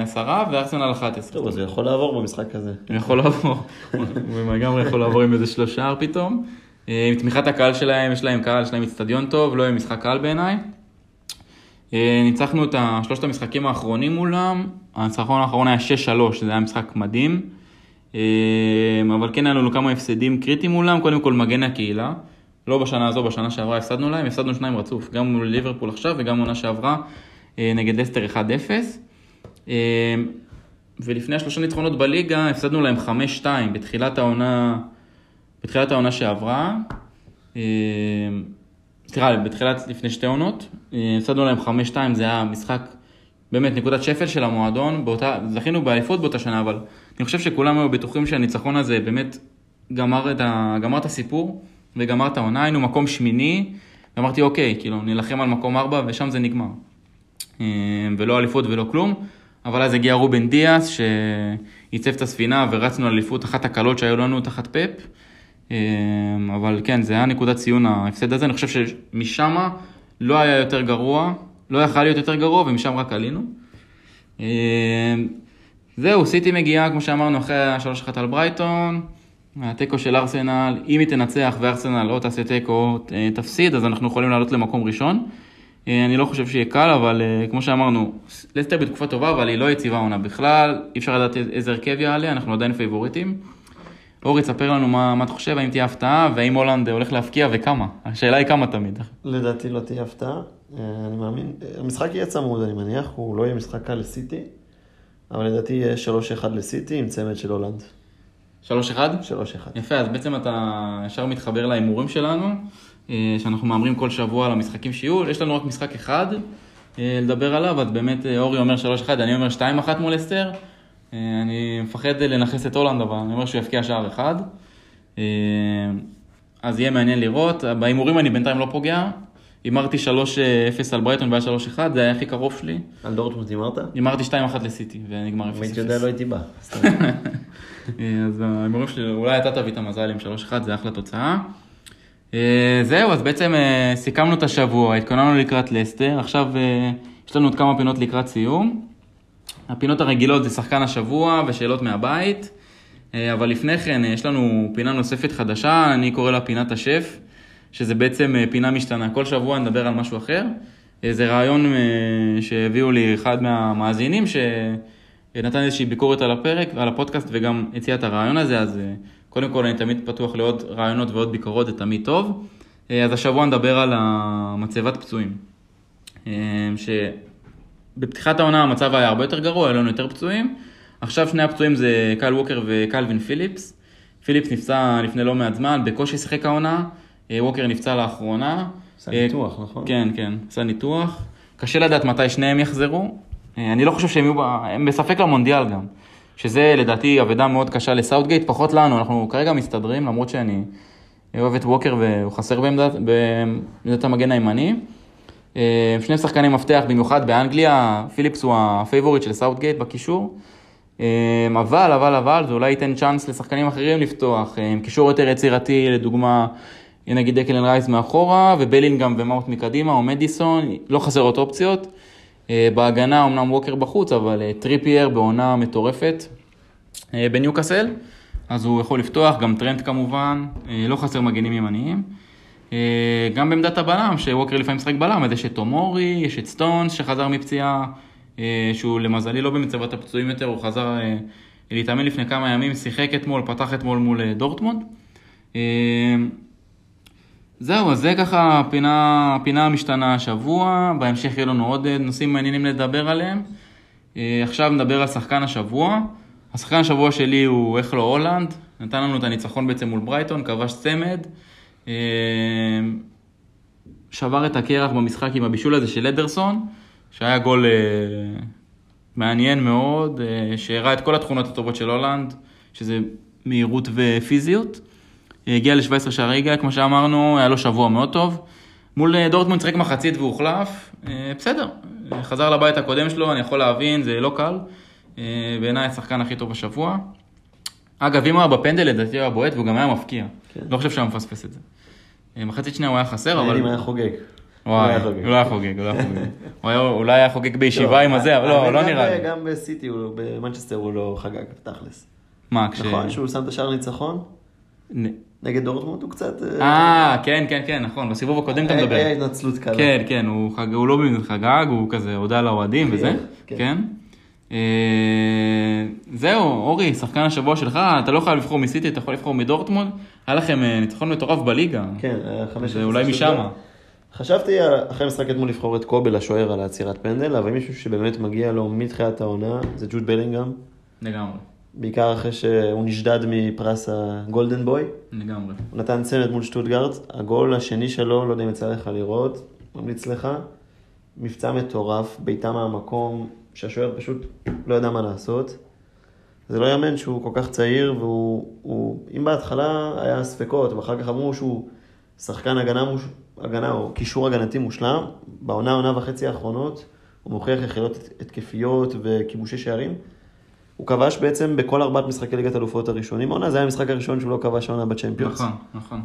עשרה וארסנל 11. טוב, אז הוא יכול לעבור במשחק הזה. הוא יכול לעבור, הוא לגמרי יכול לעבור עם איזה שלושה פתאום. אה, עם תמיכת הקהל שלהם, יש להם קהל, יש להם אצטדיון טוב, לא יהיה משחק קהל בעיניי. אה, ניצחנו את שלושת המשחקים האחרונים מולם, הניצחון האחרון היה 6-3, זה היה משחק מדהים. אה, אבל כן היה לנו כמה הפסדים קריטיים מולם, קודם כל מגן הקהילה. לא בשנה הזו, בשנה שעברה הפסדנו להם, הפסדנו שניים רצוף, גם מול ליברפול עכשיו וגם עונה שעברה נגד לסטר 1-0. ולפני השלושה ניצחונות בליגה הפסדנו להם 5-2 בתחילת העונה בתחילת העונה שעברה, אה, סליחה, בתחילת לפני שתי עונות, אה, הפסדנו להם 5-2, זה היה משחק, באמת נקודת שפל של המועדון, באותה, זכינו באליפות באותה שנה, אבל אני חושב שכולם היו בטוחים שהניצחון הזה באמת גמר את, ה, גמר את הסיפור וגמר את העונה, היינו מקום שמיני, ואמרתי אוקיי, כאילו נילחם על מקום ארבע ושם זה נגמר. אה, ולא אליפות ולא כלום, אבל אז הגיע רובן דיאס שייצב את הספינה ורצנו אליפות אחת הקלות שהיו לנו תחת פאפ. אמ, אבל כן, זה היה נקודת ציון ההפסד הזה, אני חושב שמשם לא היה יותר גרוע, לא יכל להיות יותר גרוע ומשם רק עלינו. אמ, זהו, סיטי מגיעה, כמו שאמרנו, אחרי השלוש אחת על ברייטון, התיקו של ארסנל, אם היא תנצח וארסנל לא תעשה תיקו, או תפסיד, אז אנחנו יכולים לעלות למקום ראשון. אה, אני לא חושב שיהיה קל, אבל אה, כמו שאמרנו, לסטר בתקופה טובה, אבל היא לא יציבה עונה בכלל, אי אפשר לדעת איזה הרכב יעלה, אנחנו עדיין פייבוריטים. אורי, תספר לנו מה, מה אתה חושב, האם תהיה הפתעה, והאם הולנד הולך להבקיע וכמה. השאלה היא כמה תמיד. לדעתי לא תהיה הפתעה, אה, אני מאמין. המשחק יהיה צמוד, אני מניח, הוא לא יהיה משחק קל לסיטי, אבל לדעתי יהיה 3-1 לסיטי עם צמד של הולאנד. 3-1? 3-1. יפה, אז בעצם אתה ישר מתחבר להימורים שלנו, אה, שאנחנו מהמרים כל שבוע על המשחקים שיהיו. יש לנו רק משחק אחד אה, לדבר עליו, אז באמת אורי אומר 3-1, אני אומר 2-1 מול אסתר. אה, אני מפחד לנכס את הולנד, אבל אני אומר שהוא יפקיע שער אחד. אה, אז יהיה מעניין לראות. בהימורים אני בינתיים לא פוגע. הימרתי 3-0 על ברייטון והיה 3-1, זה היה הכי קרוב שלי. על דורטמונד הימרת? הימרתי 2-1 לסיטי, ונגמר 0-0. אם הייתי יודע לא הייתי בא. אה, אז ההימורים שלי, אולי אתה תביא את המזל עם 3-1, זה אחלה תוצאה. זהו, אז בעצם סיכמנו את השבוע, התכוננו לקראת לסטר, עכשיו יש לנו עוד כמה פינות לקראת סיום. הפינות הרגילות זה שחקן השבוע ושאלות מהבית, אה, אבל לפני כן אה, יש לנו פינה נוספת חדשה, אני קורא לה פינת השף. שזה בעצם אה, פינה משתנה. כל שבוע נדבר על משהו אחר. זה רעיון שהביאו לי אחד מהמאזינים, שנתן איזושהי ביקורת על הפרק, על הפודקאסט, וגם הציע את הרעיון הזה, אז קודם כל אני תמיד פתוח לעוד רעיונות ועוד ביקורות, זה תמיד טוב. אז השבוע נדבר על המצבת פצועים. אה, שבפתיחת העונה המצב היה הרבה יותר גרוע, היו לנו יותר פצועים. עכשיו שני הפצועים זה קייל ווקר וקלווין פיליפס. פיליפס נפצע לפני לא מעט זמן, בקושי שיחק העונה. אה, ווקר נפצע לאחרונה. עשה אה, ניתוח, נכון? כן, כן, עשה ניתוח. קשה לדעת מתי שניהם יחזרו. אה, אני לא חושב שהם יהיו, הם בספק למונדיאל גם. שזה לדעתי אבדה מאוד קשה לסאוטגייט, פחות לנו, אנחנו כרגע מסתדרים, למרות שאני אוהב את ווקר והוא חסר בעמדת, בעמדת המגן הימני. אה, שני שחקני מפתח, במיוחד באנגליה, פיליפס הוא הפייבוריט של סאוטגייט בקישור. אה, אבל, אבל, אבל, זה אולי ייתן צ'אנס לשחקנים אחרים לפתוח, אה, קישור יותר יצירתי, לדוגמה, נגיד דקלן רייס מאחורה, ובלינגהם ומאונט מקדימה, או מדיסון, לא חסרות אופציות. בהגנה אמנם ווקר בחוץ, אבל טריפייר בעונה מטורפת בניוקאסל, אז הוא יכול לפתוח, גם טרנד כמובן, לא חסר מגנים ימניים. אה, גם בעמדת הבלם, שווקר לפעמים משחק בלם, אז יש את תומורי, יש את סטונס שחזר מפציעה, אה, שהוא למזלי לא במצבת הפצועים יותר, הוא חזר אה, להתאמן לפני כמה ימים, שיחק אתמול, פתח אתמול מול דורטמונד. זהו, אז זה ככה הפינה, הפינה המשתנה השבוע, בהמשך יהיו לנו עוד נושאים מעניינים לדבר עליהם. עכשיו נדבר על שחקן השבוע. השחקן השבוע שלי הוא אכלו הולנד, נתן לנו את הניצחון בעצם מול ברייטון, כבש צמד. אה, שבר את הקרח במשחק עם הבישול הזה של אדרסון, שהיה גול אה, מעניין מאוד, אה, שהראה את כל התכונות הטובות של הולנד, שזה מהירות ופיזיות. אה, הגיע ל-17 שערי ליגה, כמו שאמרנו, היה לו שבוע מאוד טוב. מול דורטמונד שיחק מחצית והוחלף, בסדר, חזר לבית הקודם שלו, אני יכול להבין, זה לא קל. בעיניי השחקן הכי טוב בשבוע. אגב, אם הוא היה בפנדל, לדעתי הוא היה בועט והוא גם היה מפקיע. כן. לא חושב שהיה מפספס את זה. אה, מחצית שנייה הוא היה חסר, אבל... אם היה חוגג. וואי. הוא לא היה חוגג, הוא לא היה חוגג. הוא אולי היה חוגג בישיבה עם הזה, אבל לא, לא נראה לי. גם בסיטי, לא- במנצ'סטר הוא לא חגג, תכלס. מה, כש... נכון, שהוא שם את השער ניצחון? נגד דורטמונד הוא קצת... אה, כן, כן, כן, נכון, בסיבוב הקודם אתה מדבר. היה התנצלות קלה. כן, כן, הוא, לא באמת חגג, הוא כזה הודה לאוהדים וזה, חייך, כן. אה, זהו, אורי, שחקן השבוע שלך, אתה לא חייב לבחור מסיטי, אתה יכול לבחור מדורטמונד, היה לכם אה, ניצחון מטורף בליגה. כן, היה חמש... זה אולי. דור. חשבתי אחרי המשחק אתמול לבחור את קובל השוער על העצירת פנדל, אבל מישהו שבאמת מגיע לו מתחילת העונה זה ג'וד בלינגהם, לגמרי, בעיקר אחרי שהוא נשדד מפרס הגולדן בוי. לגמרי. הוא נתן צמד מול שטוטגארט, הגול השני שלו, לא יודע אם יצא לך לראות, ממליץ לך. מבצע מטורף, בעיטה מהמקום, שהשוער פשוט לא ידע מה לעשות. זה לא יאמן שהוא כל כך צעיר, והוא, הוא, אם בהתחלה היה ספקות, ואחר כך אמרו שהוא שחקן הגנה, מוש, הגנה או קישור הגנתי מושלם, בעונה, עונה וחצי האחרונות, הוא מוכיח יכולות התקפיות וכיבושי שערים. הוא כבש בעצם בכל ארבעת משחקי ליגת אלופות הראשונים העונה, זה היה המשחק הראשון שהוא לא כבש העונה בצ'מפיונס. נכון, נכון.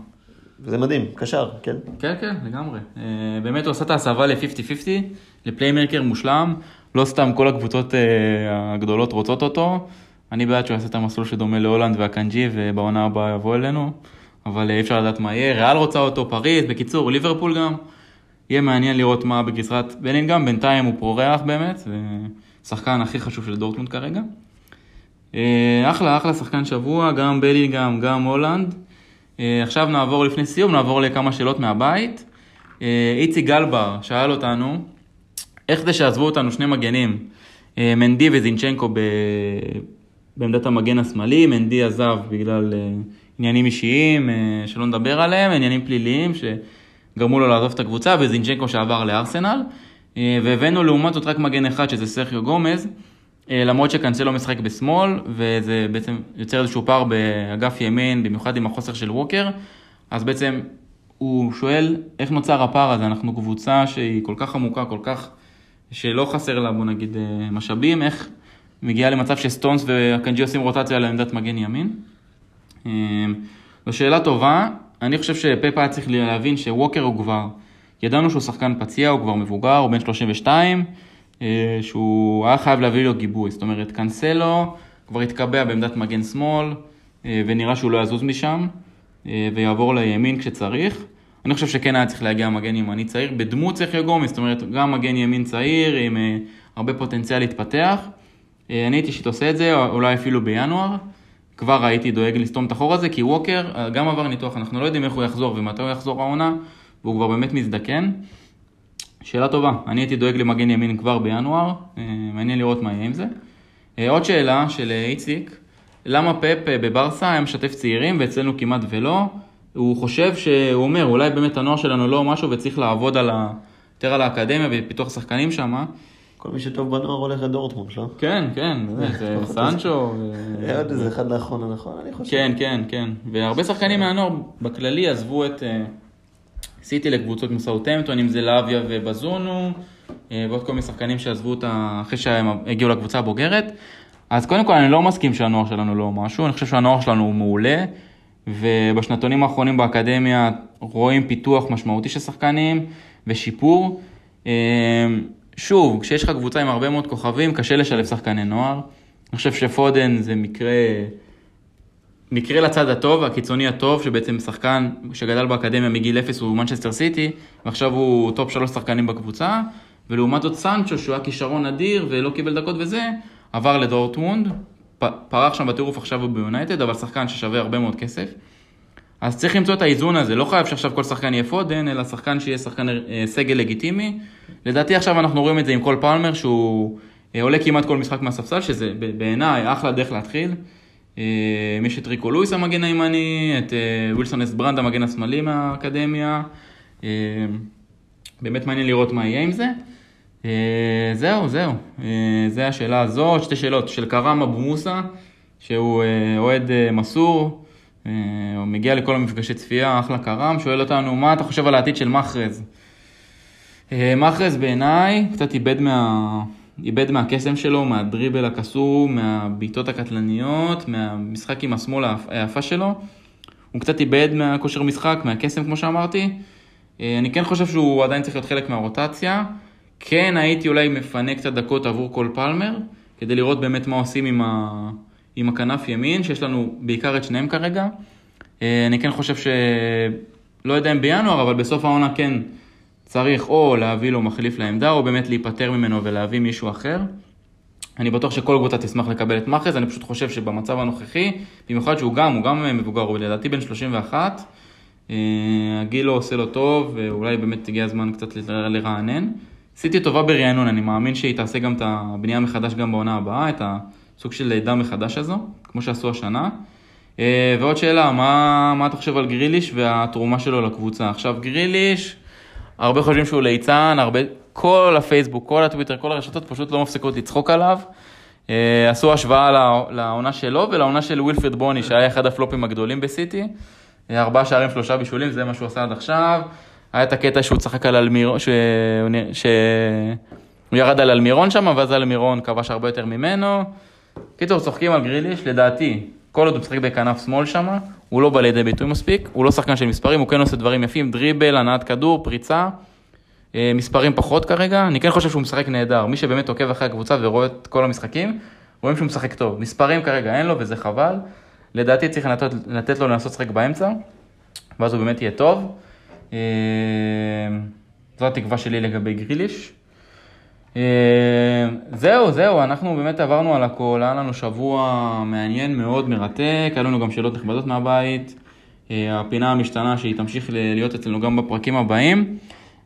וזה מדהים, קשר, כן? כן, כן, לגמרי. אה, באמת הוא עשה את ההסבה ל-50-50, לפליימרקר מושלם. לא סתם כל הקבוצות אה, הגדולות רוצות אותו. אני בעד שהוא יעשה את המסלול שדומה להולנד והקנג'י, ובעונה הבאה יבוא אלינו. אבל אה, אי אפשר לדעת מה יהיה. ריאל רוצה אותו, פריז, בקיצור, ליברפול גם. יהיה מעניין לראות מה בגזרת בלינגהם, בינתיים הוא פורח באמת, ושחקן הכי חשוב של דורטמונד כרגע. אה, אחלה, אחלה שחקן שבוע, גם בלינגהם, גם הולנד. אה, עכשיו נעבור, לפני סיום, נעבור לכמה שאלות מהבית. אה, איציק גלבר שאל אותנו, איך זה שעזבו אותנו שני מגנים, אה, מנדי וזינצ'נקו ב... בעמדת המגן השמאלי, מנדי עזב בגלל אה, עניינים אישיים, אה, שלא נדבר עליהם, עניינים פליליים שגרמו לו לעזוב את הקבוצה, וזינצ'נקו שעבר לארסנל, והבאנו לעומת זאת רק מגן אחד שזה סרחיו גומז, למרות שקאנסלו משחק בשמאל, וזה בעצם יוצר איזשהו פער באגף ימין, במיוחד עם החוסר של ווקר, אז בעצם הוא שואל איך נוצר הפער הזה, אנחנו קבוצה שהיא כל כך עמוקה, כל כך, שלא חסר לה בוא נגיד אה, משאבים, איך מגיעה למצב שסטונס והקנג'י עושים רוטציה לעמדת מגן ימין. אה, זו שאלה טובה, אני חושב שפפה היה צריך להבין שווקר הוא כבר, ידענו שהוא שחקן פציע, הוא כבר מבוגר, הוא בן 32, אה, שהוא היה חייב להביא לו גיבוי, זאת אומרת, קאנסלו כבר התקבע בעמדת מגן שמאל, אה, ונראה שהוא לא יזוז משם, ויעבור לימין כשצריך. אני חושב שכן היה צריך להגיע מגן ימני צעיר, בדמות סרחיו גומס, זאת אומרת, גם מגן ימין צעיר עם אה, הרבה פוטנציאל להתפתח. אה, אני הייתי אישית עושה את זה, אולי אפילו בינואר. כבר הייתי דואג לסתום את החור הזה, כי ווקר אה, גם עבר ניתוח, אנחנו לא יודעים איך הוא יחזור ומתי הוא יחזור העונה, והוא כבר באמת מזדקן. שאלה טובה, אני הייתי דואג למגן ימין כבר בינואר, מעניין לראות מה יהיה עם זה. עוד שאלה של איציק, למה פפ אה, בברסה היה משתף צעירים ואצלנו כמעט ולא? הוא חושב שהוא אומר, אולי באמת הנוער שלנו לא משהו וצריך לעבוד על ה... יותר על האקדמיה ופיתוח שחקנים שם. כל מי שטוב בנוער הולך לדורטמונד, לא? כן, כן, זה סנצ'ו. היה עוד איזה אחד לאחרונה, נכון? אני חושב. כן, כן, כן. והרבה שחקנים מהנוער בכללי עזבו את אה, סיטי לקבוצות כמו סאוטהמפטון, אם זה לאביה ובזונו, אה, ועוד כל מיני שחקנים שעזבו אותה אחרי שהם הגיעו לקבוצה הבוגרת. אז קודם כל אני לא מסכים שהנוער שלנו לא משהו, אני חושב שהנוער שלנו הוא מעולה, ובשנתונים האחרונים באקדמיה רואים פיתוח משמעותי של שחקנים ושיפור. אה, שוב, כשיש לך קבוצה עם הרבה מאוד כוכבים, קשה לשלב שחקני נוער. אני חושב שפודן זה מקרה מקרה לצד הטוב, הקיצוני הטוב, שבעצם שחקן שגדל באקדמיה מגיל אפס הוא מנצ'סטר סיטי, ועכשיו הוא טופ שלוש שחקנים בקבוצה, ולעומת זאת סנצ'ו, שהוא היה כישרון אדיר ולא קיבל דקות וזה, עבר לדורטמונד, פרח שם בטירוף, עכשיו הוא ביונייטד, אבל שחקן ששווה הרבה מאוד כסף. אז צריך למצוא את האיזון הזה, לא חייב שעכשיו כל שחקן יהיה פודן, אלא שחקן שיהיה שחקן אה, סגל לגיטימי. לדעתי עכשיו אנחנו רואים את זה עם קול פלמר, שהוא אה, עולה כמעט כל משחק מהספסל, שזה בעיניי אחלה דרך להתחיל. אה, יש את ריקו לואיס המגן הימני, את ווילסון אסברנד המגן השמאלי מהאקדמיה. באמת מעניין לראות מה יהיה עם זה. אה, זהו, זהו. אה, זה השאלה הזאת, שתי שאלות. של קראם אבו מוסא, שהוא אה, אוהד מסור, הוא מגיע לכל המפגשי צפייה, אחלה קראם, שואל אותנו, מה אתה חושב על העתיד של מחרז? מחרז בעיניי קצת איבד, מה... איבד מהקסם שלו, מהדריבל הקסום, מהבעיטות הקטלניות, מהמשחק עם השמאל היפ- היפה שלו. הוא קצת איבד מהכושר משחק, מהקסם כמו שאמרתי. אני כן חושב שהוא עדיין צריך להיות חלק מהרוטציה. כן הייתי אולי מפנה קצת דקות עבור כל פלמר, כדי לראות באמת מה עושים עם, ה... עם הכנף ימין, שיש לנו בעיקר את שניהם כרגע. אה, אני כן חושב ש... לא יודע אם בינואר, אבל בסוף העונה כן צריך או להביא לו מחליף לעמדה, או באמת להיפטר ממנו ולהביא מישהו אחר. אני בטוח שכל קבוצה תשמח לקבל את מאחז, אני פשוט חושב שבמצב הנוכחי, במיוחד שהוא גם, הוא גם מבוגר, הוא לדעתי בן 31, אה, הגיל לא עושה לו טוב, ואולי באמת הגיע הזמן קצת לרענן. סיטי טובה ברענון, אני מאמין שהיא תעשה גם את הבנייה מחדש גם בעונה הבאה, את הסוג של לידה מחדש הזו, כמו שעשו השנה. אה, ועוד שאלה, מה, מה אתה חושב על גריליש והתרומה שלו לקבוצה? עכשיו גריליש, הרבה חושבים שהוא ליצן, הרבה, כל הפייסבוק, כל הטוויטר, כל הרשתות פשוט לא מפסיקות לצחוק עליו. אה, עשו השוואה לע- לעונה שלו ולעונה של ווילפרד בוני, שהיה אחד הפלופים הגדולים בסיטי. אה, ארבעה שערים, שלושה בישולים, זה מה שהוא עשה עד עכשיו. היה את הקטע שהוא צחק על אלמירון, שהוא שהוא ירד על אלמירון שם, ואז אלמירון כבש הרבה יותר ממנו. קיצור, צוחקים על גריליש, לדעתי, כל עוד הוא משחק בכנף שמאל שם, הוא לא בא לידי ביטוי מספיק, הוא לא שחקן של מספרים, הוא כן עושה דברים יפים, דריבל, הנעת כדור, פריצה. אה, מספרים פחות כרגע, אני כן חושב שהוא משחק נהדר. מי שבאמת עוקב אחרי הקבוצה ורואה את כל המשחקים, רואים שהוא משחק טוב. מספרים כרגע אין לו וזה חבל. לדעתי צריך לתת, לתת לו לנסות לשחק באמצע, ואז הוא באמת יהיה טוב. אה, זו התקווה שלי לגבי גריליש. אה, זהו, זהו, אנחנו באמת עברנו על הכל, היה לנו שבוע מעניין מאוד, מרתק, היה לנו גם שאלות נכבדות מהבית. אה, הפינה המשתנה שהיא תמשיך להיות אצלנו גם בפרקים הבאים.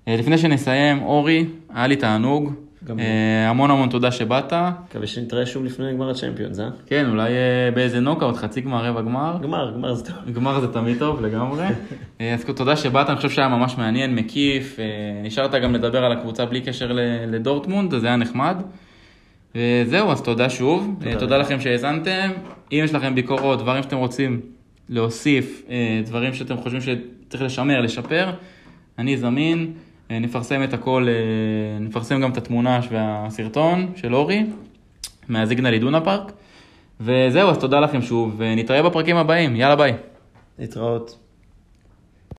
אה, לפני שנסיים, אורי, היה לי תענוג. גם אה, המון המון תודה שבאת. מקווה שנתראה שוב לפני גמר הצ'מפיונס, אה? כן, אולי אה, באיזה נוקאוט, חצי גמר, רבע גמר. גמר, גמר זה טוב. גמר זה תמיד טוב לגמרי. אה, אז תודה שבאת, אני חושב שהיה ממש מעניין, מקיף. נשארת גם לדבר על הקבוצה בלי קשר ל- לדורטמונד, אז זה היה נחמד. וזהו, אז תודה שוב. תודה, תודה לכם שהאזנתם. אם יש לכם ביקורות, דברים שאתם רוצים להוסיף, דברים שאתם חושבים שצריך לשמר, לשפר, אני זמין. אה, נפרסם את הכל, אה, נפרסם גם את התמונה והסרטון של אורי, מהזיגנל אידונה פארק. וזהו, אז תודה לכם שוב, ונתראה בפרקים הבאים. יאללה ביי. להתראות.